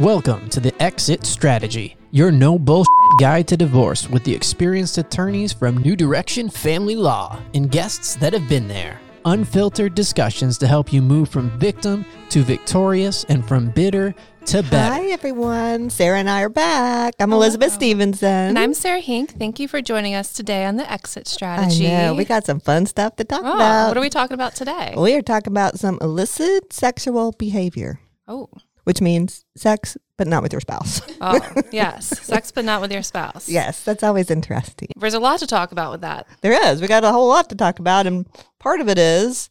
Welcome to the Exit Strategy, your no bullshit guide to divorce with the experienced attorneys from New Direction Family Law and guests that have been there. Unfiltered discussions to help you move from victim to victorious and from bitter to better. Hi, everyone. Sarah and I are back. I'm Elizabeth Stevenson. And I'm Sarah Hink. Thank you for joining us today on the Exit strategy. I Strategy. know. We got some fun stuff to talk oh, about. what are we talking about today? we are talking about some illicit sexual behavior, Oh, which means sex, but not with your spouse. oh, yes, sex, but not with your spouse. yes, that's always interesting. There's a lot to talk about with that. There is. We got a whole lot to talk about. And part of it is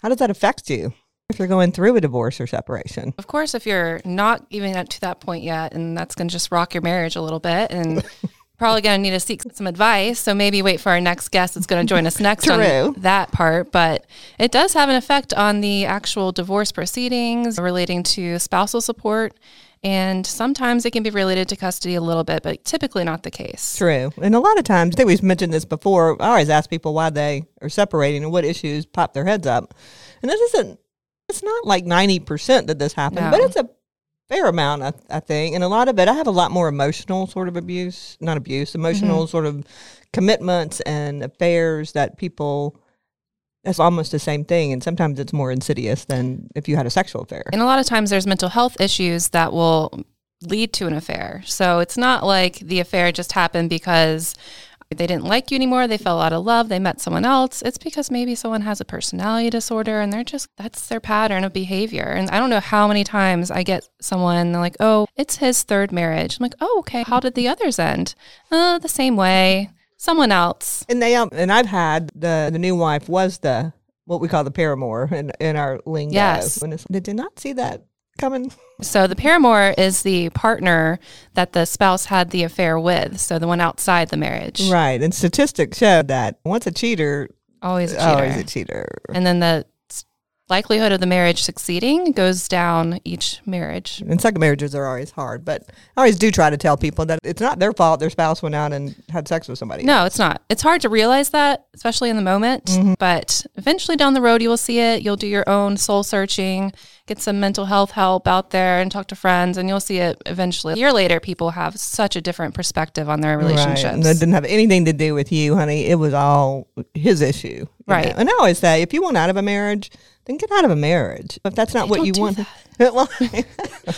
how does that affect you if you're going through a divorce or separation? Of course, if you're not even up to that point yet, and that's going to just rock your marriage a little bit, and probably going to need to seek some advice. So maybe wait for our next guest that's going to join us next True. on that part. But it does have an effect on the actual divorce proceedings relating to spousal support. And sometimes it can be related to custody a little bit, but typically not the case. True. And a lot of times, I think we've mentioned this before. I always ask people why they are separating and what issues pop their heads up. And this isn't, it's not like 90% that this happened, No. but it's a fair amount, I, I think. And a lot of it, I have a lot more emotional sort of abuse, not abuse, emotional mm-hmm. sort of commitments and affairs that people, that's almost the same thing. And sometimes it's more insidious than if you had a sexual affair. And a lot of times there's mental health issues that will lead to an affair. So it's not like the affair just happened because they didn't like you anymore, they fell out of love, they met someone else. It's because maybe someone has a personality disorder and they're just that's their pattern of behavior. And I don't know how many times I get someone they're like, "Oh, it's his third marriage." I'm like, "Oh, okay. How did the others end?" Uh, the same way. Someone else. And they um, and I've had the the new wife was the what we call the paramour in in our lingo. Yes. It's, did not see that coming? So the paramour is the partner that the spouse had the affair with, so the one outside the marriage. Right. And statistics show that once a cheater, Always a cheater. always a cheater. and then the likelihood of the marriage succeeding goes down each marriage. And second marriages are always hard, but I always do try to tell people that it's not their fault their spouse went out and had sex with somebody. No, it's not. It's hard to realize that, especially in the moment, Mm-hmm. but eventually down the road you will see it. You'll do your own soul searching, get some mental health help out there and talk to friends and you'll see it eventually. A year later people have such a different perspective on their Right. relationships. And that didn't have anything to do with you, honey. It was all his issue. Right. know? And I always say, if you want out of a marriage, then get out of a marriage. If that's not what you want, well,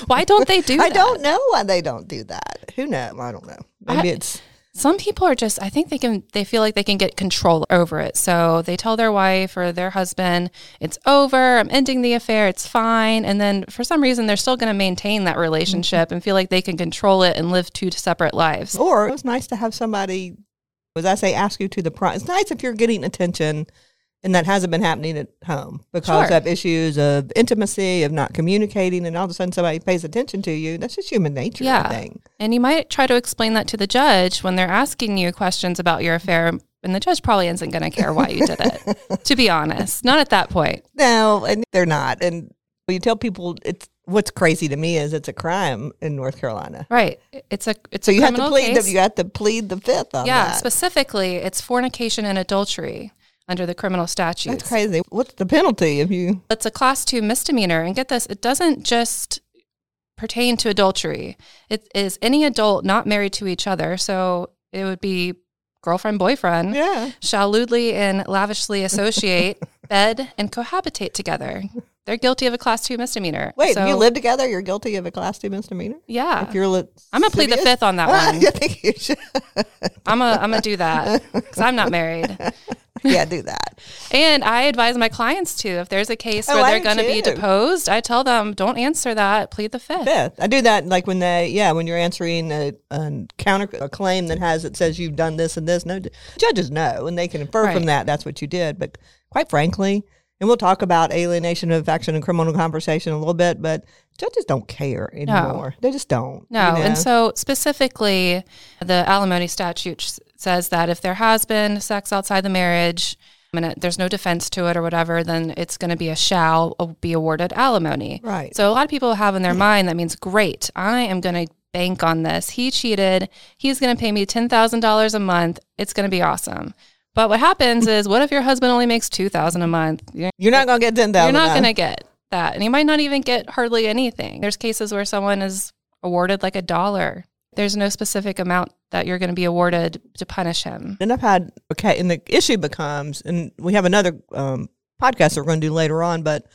Why don't they do I that? don't know why they don't do that. Who knows? I don't know. Maybe I- it's Some people are just, I think they can, they feel like they can get control over it. So they tell their wife or their husband, it's over, I'm ending the affair, it's fine. And then for some reason, they're still going to maintain that relationship mm-hmm. and feel like they can control it and live two separate lives. Or it was nice to have somebody, as I say, ask you to the front. It's nice if you're getting attention and that hasn't been happening at home because Sure. of issues of intimacy, of not communicating, and all of a sudden somebody pays attention to you. That's just human nature, Yeah. think. And you might try to explain that to the judge when they're asking you questions about your affair. And the judge probably isn't going to care why you did it, to be honest. Not at that point. No, and they're not. And when you tell people it's what's crazy to me is it's a crime in North Carolina. Right. It's a, it's So a you have to plead. The, you have to plead the fifth on yeah, that. specifically, it's fornication and adultery under the criminal statutes. That's crazy. What's the penalty if you? It's a class two misdemeanor. And get this, it doesn't just pertain to adultery. It is any adult not married to each other. So it would be girlfriend, boyfriend, Yeah. shall lewdly and lasciviously associate, bed, and cohabitate together. They're guilty of a class two misdemeanor. Wait, so, if you live together, you're guilty of a class two misdemeanor. Yeah. If you're li- I'm gonna plead the fifth on that one. I think you should. I'm I'm gonna do that because I'm not married. yeah, do that. And I advise my clients to, if there's a case Oh, where they're going to be deposed, I tell them, don't answer that. Plead the fifth. Fifth. I do that like when they, yeah, when you're answering a, a counter a claim that has it says you've done this and this. No, judges know, and they can infer from that that's what you did. But quite frankly, and we'll talk about alienation of affection and criminal conversation a little bit, but judges don't care anymore. They just don't. No. you know? And so, specifically, the alimony statute says that if there has been sex outside the marriage, and it, there's no defense to it or whatever, then it's going to be a shall uh, be awarded alimony. Right. So a lot of people have in their mind that means great. I am going to bank on this. He cheated. He's going to pay me ten thousand dollars a month. It's going to be awesome. But what happens is, what if your husband only makes two thousand a month? You're you're not gonna get ten thousand. you're not going to get that, and you might not even get hardly anything. There's cases where someone is awarded like a dollar. There's no specific amount that you're going to be awarded to punish him. And I've had okay, and the issue becomes, and we have another um, podcast that we're going to do later on, but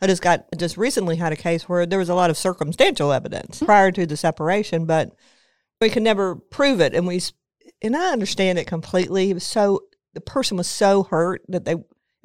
I just got just recently had a case where there was a lot of circumstantial evidence prior to the separation, but we could never prove it, and we and I understand it completely. It was so the person was so hurt that they.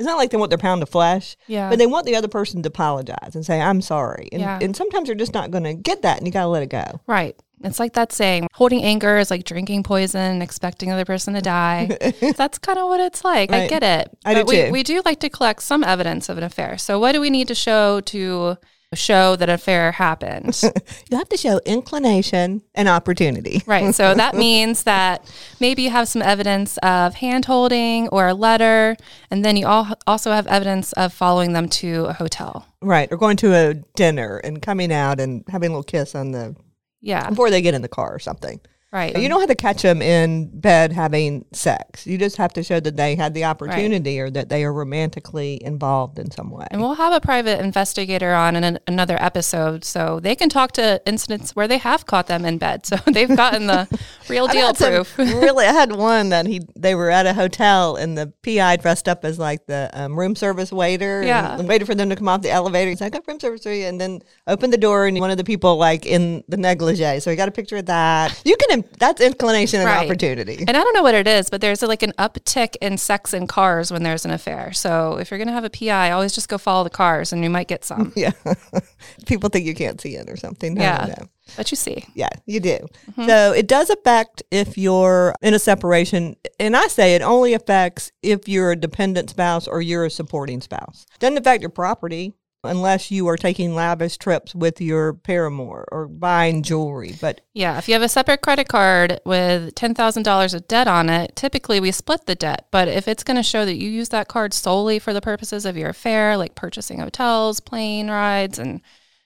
It's not like they want their pound of flesh, Yeah. but they want the other person to apologize and say, "I'm sorry." And, Yeah. and sometimes you're just not going to get that, and you got to let it go. Right. It's like that saying, holding anger is like drinking poison, expecting the other person to die. That's kind of what it's like. I get it. I do we, too. we do like to collect some evidence of an affair. So what do we need to show to show that an affair happened? You have to show inclination and opportunity. right. So that means that maybe you have some evidence of hand holding or a letter, and then you all also have evidence of following them to a hotel. Right, or going to a dinner and coming out and having a little kiss on the Yeah. before they get in the car or something. Right. You don't have to catch them in bed having sex. You just have to show that they had the opportunity or that they are romantically involved in some way. And we'll have a private investigator on in an, another episode, so they can talk to incidents where they have caught them in bed. So they've gotten the real deal some- proof. really, I had one that he they were at a hotel and the PI dressed up as like the um, room service waiter. and- and, waited for them to come off the elevator. He's like, "I got room service for you," and then opened the door and one of the people like in the negligee. So he got a picture of that. You can that's inclination and Right. opportunity. And I don't know what it is, but there's like an uptick in sex in cars when there's an affair. So if you're going to have a PI, always just go follow the cars and you might get some. Yeah. People think you can't see it or something. I Yeah. don't. But you see. Yeah, you do. Mm-hmm. So it does affect if you're in a separation. And I say it only affects if you're a dependent spouse or you're a supporting spouse. Doesn't affect your property unless you are taking lavish trips with your paramour or buying jewelry. But Yeah, if you have a separate credit card with $10,000 of debt on it, typically we split the debt. But if it's going to show that you use that card solely for the purposes of your affair, like purchasing hotels, plane rides, and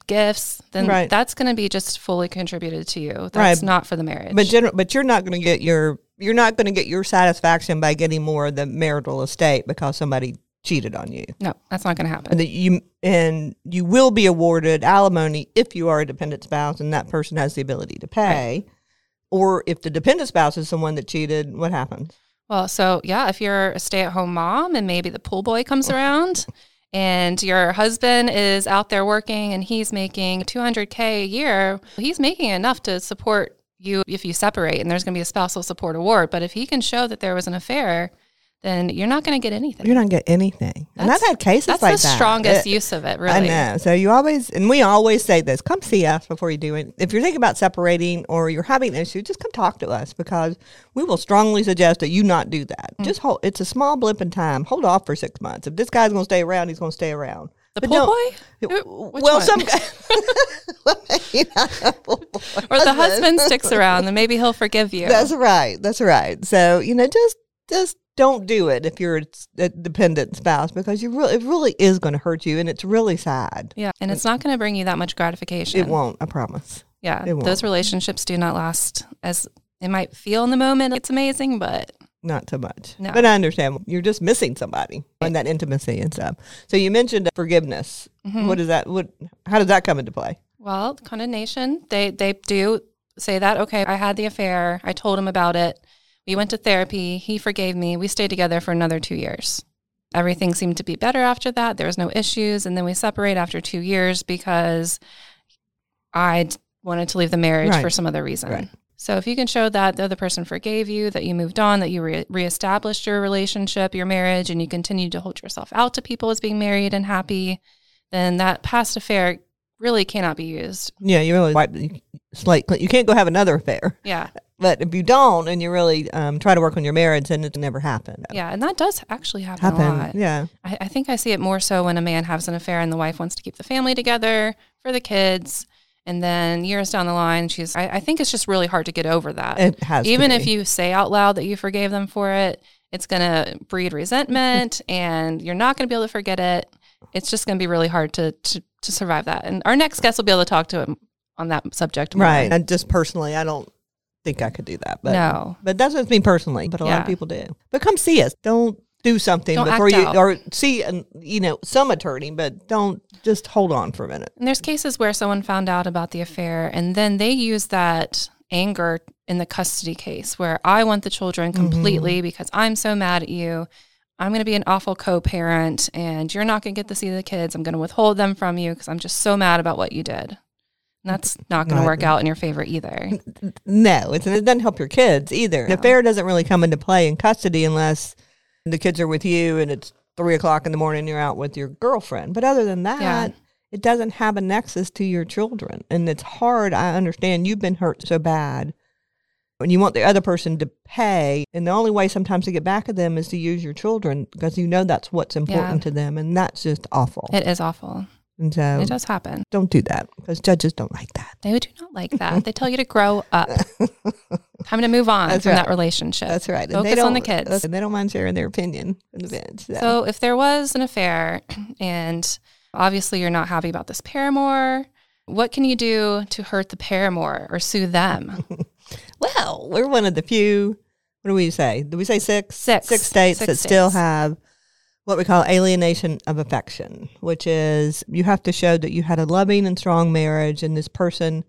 gifts, then Right. that's going to be just fully contributed to you. That's Right. not for the marriage. but general, but you're not going to get your you're not going to get your satisfaction by getting more of the marital estate because somebody cheated on you. no, that's not going to happen. and that you and you will be awarded alimony if you are a dependent spouse and that person has the ability to pay or if the dependent spouse is someone that cheated what happens Well, so yeah, if you're a stay at home mom and maybe the pool boy comes oh. around and your husband is out there working and he's making 200K a year, he's making enough to support you if you separate and there's going to be a spousal support award. But if he can show that there was an affair, then you're not going to get anything. you're not get anything and i've had cases like that. That's the strongest It- use of it, really. I know. So you always, and we always say this: come see us before you do it. If you're thinking about separating or you're having an issue, just come talk to us because we will strongly suggest that you not do that. Mm. Just hold. It's a small blip in time. Hold off for six months. If this guy's going to stay around, he's going to stay around. The But pool don't- boy? Which well, one? some guy. Or the husband sticks around, then maybe he'll forgive you. That's right. That's right. So you know, just just don't do it if you're a dependent spouse because you really it really is going to hurt you, and it's really sad. yeah. And it's not going to bring you that much gratification. It won't. I promise. Yeah, those relationships do not last as it might feel in the moment. It's amazing, but Not so much. No. But I understand you're just missing somebody and that intimacy and stuff. So you mentioned forgiveness. Mm-hmm. What is that? What? How does that come into play? well, condonation. They they do say that. Okay, I had the affair. I told him about it. We went to therapy. He forgave me. We stayed together for another two years. Everything seemed to be better after that. There was no issues, and then we separate after two years because I wanted to leave the marriage Right. for some other reason. Right. So if you can show that the other person forgave you, that you moved on, that you re- reestablished your relationship, your marriage, and you continued to hold yourself out to people as being married and happy, then that past affair really cannot be used. Yeah, you really wipe the slate. clean. You can't go have another affair. Yeah. But if you don't and you really um, try to work on your marriage, then it never happened. Yeah. And that does actually happen, a lot. Yeah. I, I think I see it more so when a man has an affair and the wife wants to keep the family together for the kids. And then years down the line, she's, I, I think it's just really hard to get over that. It has. Even if you say out loud that you forgave them for it, it's going to breed resentment and you're not going to be able to forget it. It's just going to be really hard to, to, to survive that. And our next guest will be able to talk to him on that subject. more. Right. And just personally, I don't think I could do that. But no. But that's it's me personally. But a lot of people do. But come see us. Don't do something Don't before you out. or see an, you know some attorney, but don't just hold on for a minute. And there's cases where someone found out about the affair and then they use that anger in the custody case where I want the children Mm-hmm. completely because I'm so mad at you. I'm going to be an awful co parent and you're not going to get to see the kids. I'm going to withhold them from you because I'm just so mad about what you did. That's not going to work out in your favor either. No, it's, it doesn't help your kids either. The affair doesn't really come into play in custody unless the kids are with you and it's three o'clock in the morning. You're out with your girlfriend, but other than that. Yeah. It doesn't have a nexus to your children. And it's hard. I understand you've been hurt so bad. And you want the other person to pay. And the only way sometimes to get back at them is to use your children because you know that's what's important to them. And that's just awful. It is awful. And so It does happen. don't do that because judges don't like that. They do not like that. They tell you to grow up. Time to move on That's from right. that relationship. That's right. And Focus they on the kids. And they don't mind sharing their opinion in the bench. So, So if there was an affair and obviously you're not happy about this paramour, what can you do to hurt the paramour or sue them? well, we're one of the few. What do we say? Do we say six? Six. Six states Six that still have what we call alienation of affection, which is you have to show that you had a loving and strong marriage, and this person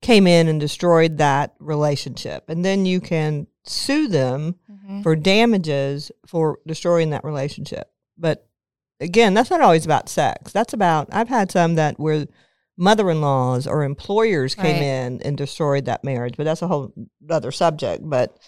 came in and destroyed that relationship, and then you can sue them Mhm. for damages for destroying that relationship. But again, that's not always about sex. That's about I've had some that where mother-in-laws or employers came Right. in and destroyed that marriage, but that's a whole other subject. But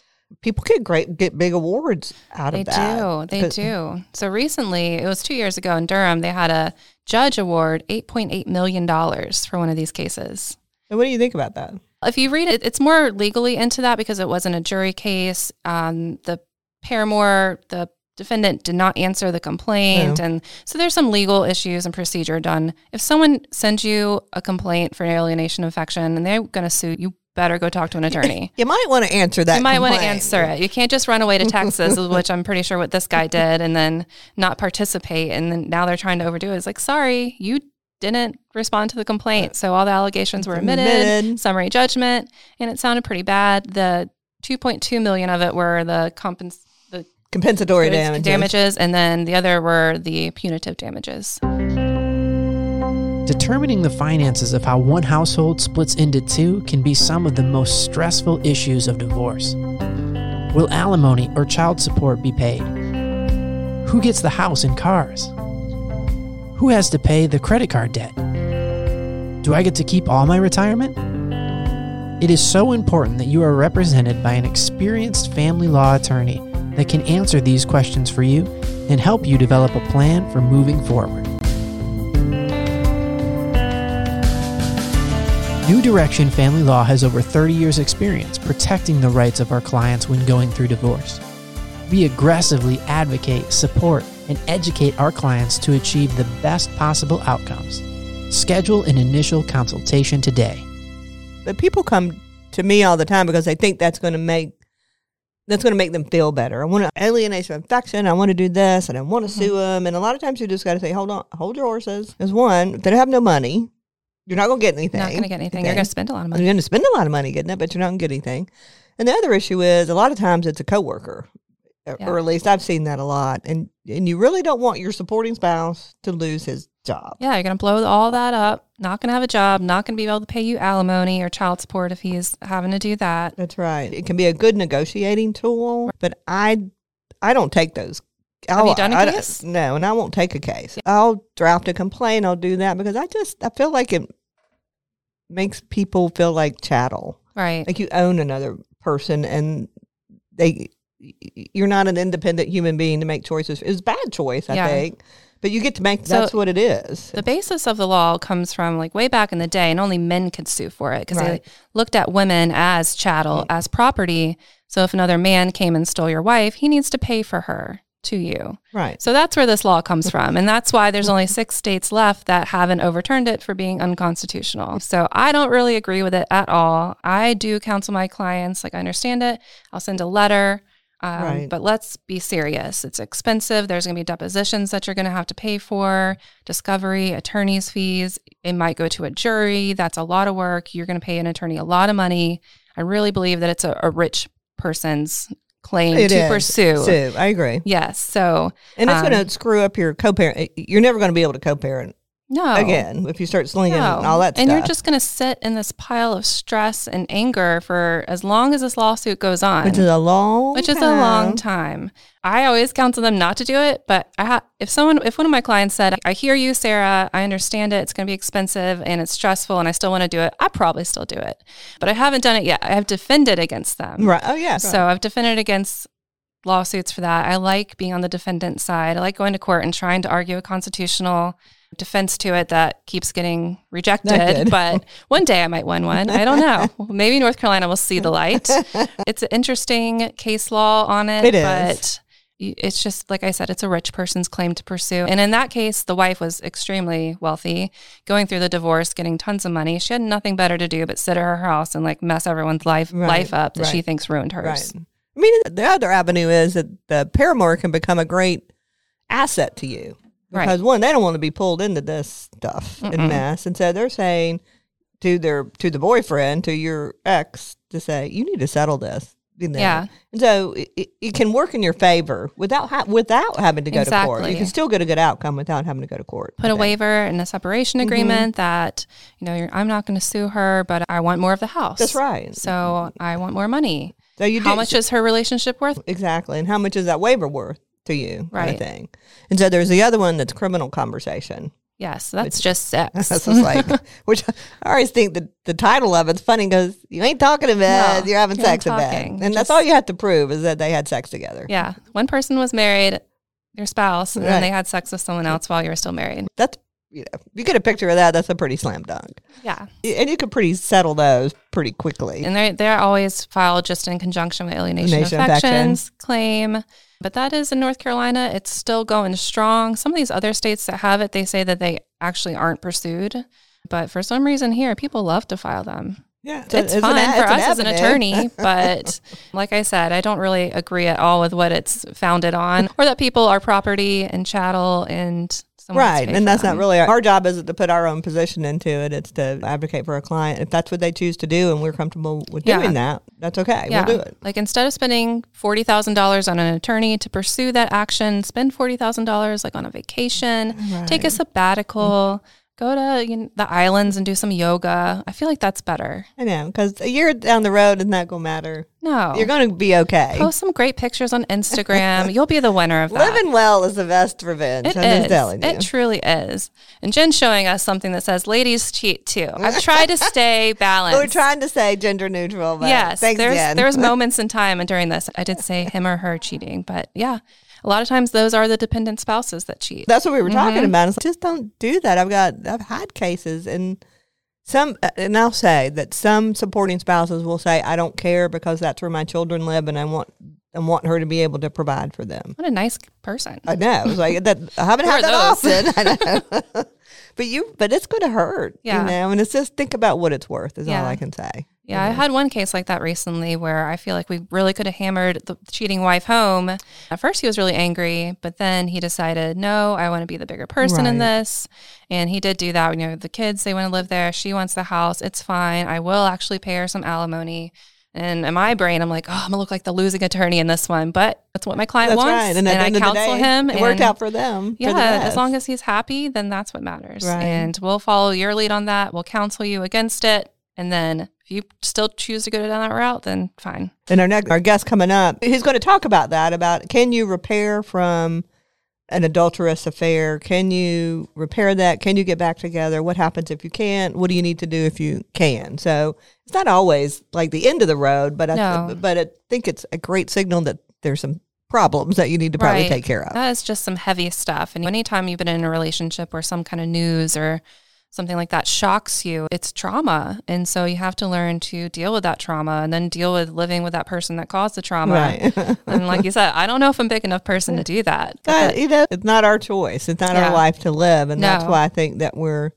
people get great get big awards out They of that. They do. They But- do. So recently, it was two years ago in Durham, they had a judge award $8.8 million for one of these cases. So what do you think about that? If you read it, it's more legally into that because it wasn't a jury case. Um, the paramour, the defendant did not answer the complaint. And so there's some legal issues and procedure done. If someone sends you a complaint for alienation of affection and they're going to sue, you better go talk to an attorney. You might want to answer that. You might want to answer it. You can't just run away to Texas, which I'm pretty sure what this guy did, and then not participate. And then now they're trying to overdo it. It's like, sorry, you didn't respond to the complaint. So all the allegations were admitted, Admitted. summary judgment, and it sounded pretty bad. The 2.2 million of it were the compens- the Compensatory damages. damages, and then the other were the punitive damages. Determining the finances of how one household splits into two can be some of the most stressful issues of divorce. Will alimony or child support be paid? Who gets the house and cars? Who has to pay the credit card debt? Do I get to keep all my retirement? It is so important that you are represented by an experienced family law attorney that can answer these questions for you and help you develop a plan for moving forward. New Direction Family Law has over 30 years' experience protecting the rights of our clients when going through divorce. We aggressively advocate, support, and educate our clients to achieve the best possible outcomes. Schedule an initial consultation today. But people come to me all the time because they think that's going to make that's going to make them feel better. I want to alienate some affection. I want to do this, and I don't want to Mm-hmm. sue them. And a lot of times you just got to say, "Hold on, hold your horses." There's one they don't have no money. You're not going to get anything. Not going to get anything. You're going to spend a lot of money. You're going to spend a lot of money getting it, but you're not going to get anything. And the other issue is a lot of times it's a coworker, or- Yeah. or at least I've seen that a lot. And and you really don't want your supporting spouse to lose his job. Yeah, you're going to blow all that up. Not going to have a job. Not going to be able to pay you alimony or child support if he's having to do that. That's right. It can be a good negotiating tool, but I I don't take those. Have you I'll- done a I case? No, and I won't take a case. I'll draft a complaint. I'll do that because I just I feel like it makes people feel like chattel, Right. like you own another person, and they you're not an independent human being to make choices. It's a bad choice, I Yeah. think, but you get to make. So That's what it is. The basis of the law comes from like way back in the day, and only men could sue for it because Right. they looked at women as chattel, mm. as property. So if another man came and stole your wife, he needs to pay for her to you. Right. So that's where this law comes from. And that's why there's only six states left that haven't overturned it for being unconstitutional. So I don't really agree with it at all. I do counsel my clients, like I understand it. I'll send a letter. Um, Right. But let's be serious. It's expensive. There's going to be depositions that you're going to have to pay for, discovery, attorney's fees. It might go to a jury. That's a lot of work. You're going to pay an attorney a lot of money. I really believe that it's a, a rich person's claim It to is. pursue. Sue, I agree. Yes. So And it's Um, going to screw up your co-parent. You're never going to be able to co-parent no. again if you start slinging No. all that stuff. and stuff. you're just going to sit in this pile of stress and anger for as long as this lawsuit goes on. which is a long, which is a long time. I always counsel them not to do it, but I ha- if someone, if one of my clients said, "I hear you, Sarah, I understand it. It's going to be expensive and it's stressful, and I still want to do it," I probably still do it, but I haven't done it yet. I have defended against them, Right. Oh yeah. so I've defended against lawsuits for that. I like being on the defendant side. I like going to court and trying to argue a constitutional defense to it that keeps getting rejected. But one day I might win one. I don't know. Maybe North Carolina will see the light. It's an interesting case law on it, It is. but it's just like I said, it's a rich person's claim to pursue. And in that case, the wife was extremely wealthy, going through the divorce, getting tons of money. She had nothing better to do but sit at her house and like mess everyone's life Right, life up that she thinks ruined hers. Right. I mean, the other avenue is that the paramour can become a great asset to you Right. because one, they don't want to be pulled into this stuff Mm-mm. and mess, and so they're saying to their to the boyfriend, to your ex, to say you need to settle this. You know? Yeah. And so it, it, can work in your favor without ha- without having to go to court. You can still get a good outcome without having to go to court. Put a waiver in a separation Mm-hmm. agreement that, you know, you're, I'm not going to sue her, but I want more of the house. That's right. So I want more money. So you How do- much is her relationship worth? Exactly. And how much is that waiver worth to you? Kind Right. of thing. And so there's the other one that's criminal conversation. Yes, that's just sex. That's just like, which I always think the, the title of it's funny because you ain't talking in bed, No, you're having you're sex in bed. And that's all you have to prove is that they had sex together. yeah. One person was married, your spouse, and Right. then they had sex with someone else while you were still married. That's, you know, you get a picture of that, that's a pretty slam dunk. Yeah. And you can pretty settle those pretty quickly. And they're, they're always filed just in conjunction with alienation Alienation affections claim. But that is in North Carolina. It's still going strong. Some of these other states that have it, they say that they actually aren't pursued. But for some reason here, people love to file them. yeah. It's, fine for us as an attorney, but like I said, I don't really agree at all with what it's founded on, or that people are property and chattel and someone has to Right. And that's not really our, our job isn't to put our own position into it. It's to advocate for a client. If that's what they choose to do and we're comfortable with Yeah. doing that, that's okay. Yeah. We'll do it. Like instead of spending forty thousand dollars on an attorney to pursue that action, spend forty thousand dollars like on a vacation, take a sabbatical, go to you know, the islands and do some yoga. I feel like that's better. I know. Because a year down the road is not that going to matter. No, You're going to be okay. post some great pictures on Instagram. You'll be the winner of that. Living well is the best revenge. It I'm is. just telling you. It truly is. And Jen's showing us something that says ladies cheat too. I've tried to stay balanced. We're trying to say gender neutral, but yes, thanks there's Jen. there's moments in time and during this I did say him or her cheating, but yeah, a lot of times those are the dependent spouses that cheat. That's what we were talking Mm-hmm. about. It's like, just don't do that. I've got I've had cases and some uh, and I'll say that some supporting spouses will say I don't care because that's where my children live and I want I want her to be able to provide for them. what a nice person. I know. It's like that I haven't had that often. I know. but you but it's gonna hurt. Yeah. You know, and it's just think about what it's worth is Yeah. all I can say. Yeah, I had one case like that recently where I feel like we really could have hammered the cheating wife home. At first, he was really angry, but then he decided, no, I want to be the bigger person in this. And he did do that. You know, the kids, they want to live there. She wants the house. It's fine. I will actually pay her some alimony. And in my brain, I'm like, oh, I'm going to look like the losing attorney in this one. But that's what my client That's wants. right. And, at the I end of the counsel day, him. It worked out for them. for the yeah, as long as he's happy, then that's what matters. Right. And we'll follow your lead on that. We'll counsel you against it. And then you still choose to go down that route, then fine. And our next our guest coming up, he's going to talk about that about can you repair from an adulterous affair? Can you repair that? Can you get back together? What happens if you can't? What do you need to do if you can? So it's not always like the end of the road, but I, No. but I think it's a great signal that there's some problems that you need to probably Right. take care of. That is just some heavy stuff. And anytime you've been in a relationship or some kind of news or something like that shocks you, it's trauma. And so you have to learn to deal with that trauma and then deal with living with that person that caused the trauma. Right. and like you said, I don't know if I'm a big enough person to do that. But, you know, it's not our choice. It's not Yeah. our life to live, and that's why I think that we're.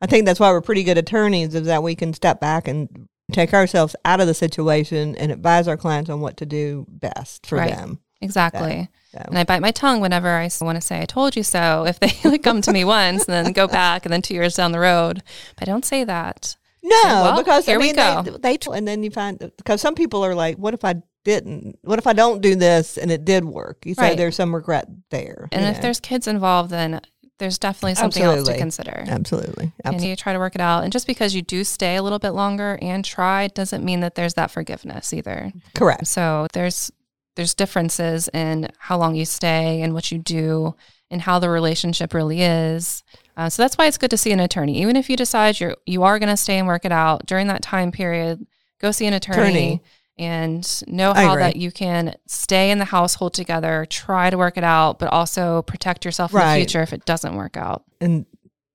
I think that's why we're pretty good attorneys is that we can step back and take ourselves out of the situation and advise our clients on what to do best for Right. them. Exactly. So- And I bite my tongue whenever I want to say "I told you so." If they like come to me once and then go back, and then two years down the road, but I don't say that. No, well, because here I we go. They, they and then you find because some people are like, "What if I didn't? What if I don't do this and it did work? You say Right. there's some regret there. And if know. there's kids involved, then there's definitely something else to consider. absolutely, And absolutely, you try to work it out. And just because you do stay a little bit longer and try doesn't mean that there's that forgiveness either. correct. So there's there's differences in how long you stay and what you do and how the relationship really is. Uh, so that's why it's good to see an attorney. Even if you decide you're you are going to stay and work it out during that time period, go see an attorney, Attorney. and know how that you can stay in the household together, try to work it out, but also protect yourself in Right. the future if it doesn't work out. And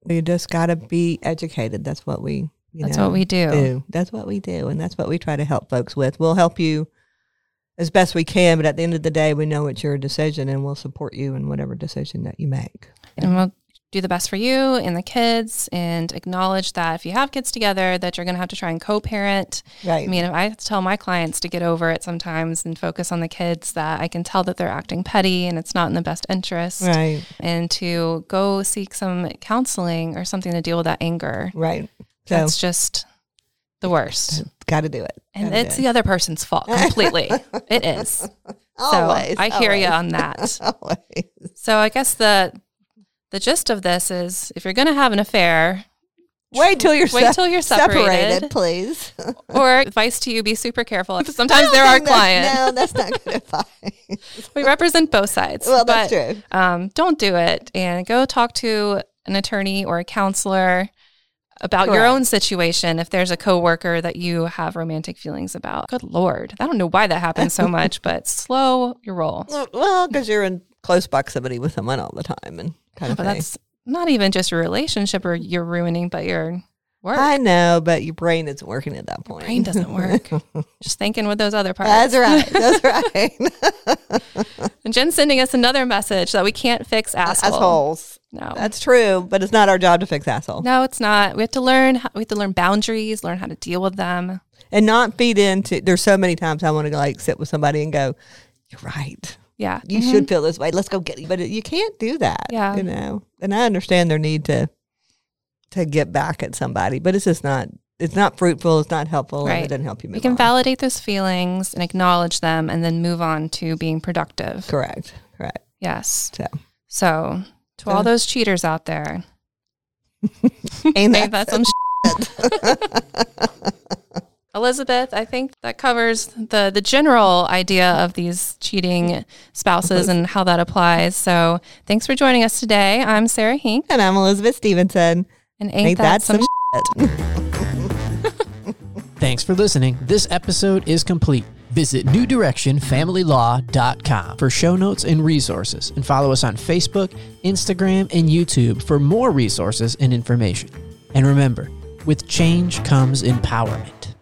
you just got to be educated. That's what we. You That's know, what we do. do. That's what we do, and that's what we try to help folks with. We'll help you as best we can, but at the end of the day, we know it's your decision, and we'll support you in whatever decision that you make. and we'll do the best for you and the kids and acknowledge that if you have kids together that you're going to have to try and co-parent Right. i mean if i tell my clients to get over it sometimes and focus on the kids that i can tell that they're acting petty and it's not in the best interest right. and to go seek some counseling or something to deal with that anger Right. So that's just the worst got to do it. and Gotta it's do the other person's fault completely it is it. so Always, i hear you on that Always. so i guess the the gist of this is if you're going to have an affair Wait till you're Wait till you're separated. please. or advice to you be super careful sometimes they're our client No, that's not good advice. we represent both sides well, that's but, true. um, don't do it and go talk to an attorney or a counselor about your own situation if there's a coworker that you have romantic feelings about good lord i don't know why that happens so much but slow your roll Well, because you're in close proximity with someone all the time and kind of but thing. that's not even just your relationship or you're ruining but your work I know, but your brain isn't working at that point. brain doesn't work just thinking with those other parts That's right. That's right. And Jen's sending us another message that we can't fix asshole. Assholes. No. That's true, but it's not our job to fix asshole. no, it's not. We have to learn. We have to learn boundaries, learn how to deal with them. And not feed into. There's so many times I want to like sit with somebody and go, "You're right. Yeah, You Mhm. should feel this way. Let's go get you." But you can't do that. Yeah. You know. And I understand their need to to get back at somebody, but it's just not. It's not fruitful. It's not helpful. And Right. it doesn't help you move We can on. validate those feelings and acknowledge them, and then move on to being productive. Correct. Correct. Yes. So. So, to all those cheaters out there, Ain't maybe that that's some. Elizabeth, I think that covers the the general idea of these cheating spouses and how that applies. So, thanks for joining us today. I'm Sarah Hink, And I'm Elizabeth Stevenson. and ain't, Ain't that, that some? some Thanks for listening. This episode is complete. Visit newdirectionfamilylaw.com for show notes and resources, and follow us on Facebook, Instagram, and YouTube for more resources and information. And remember, with change comes empowerment.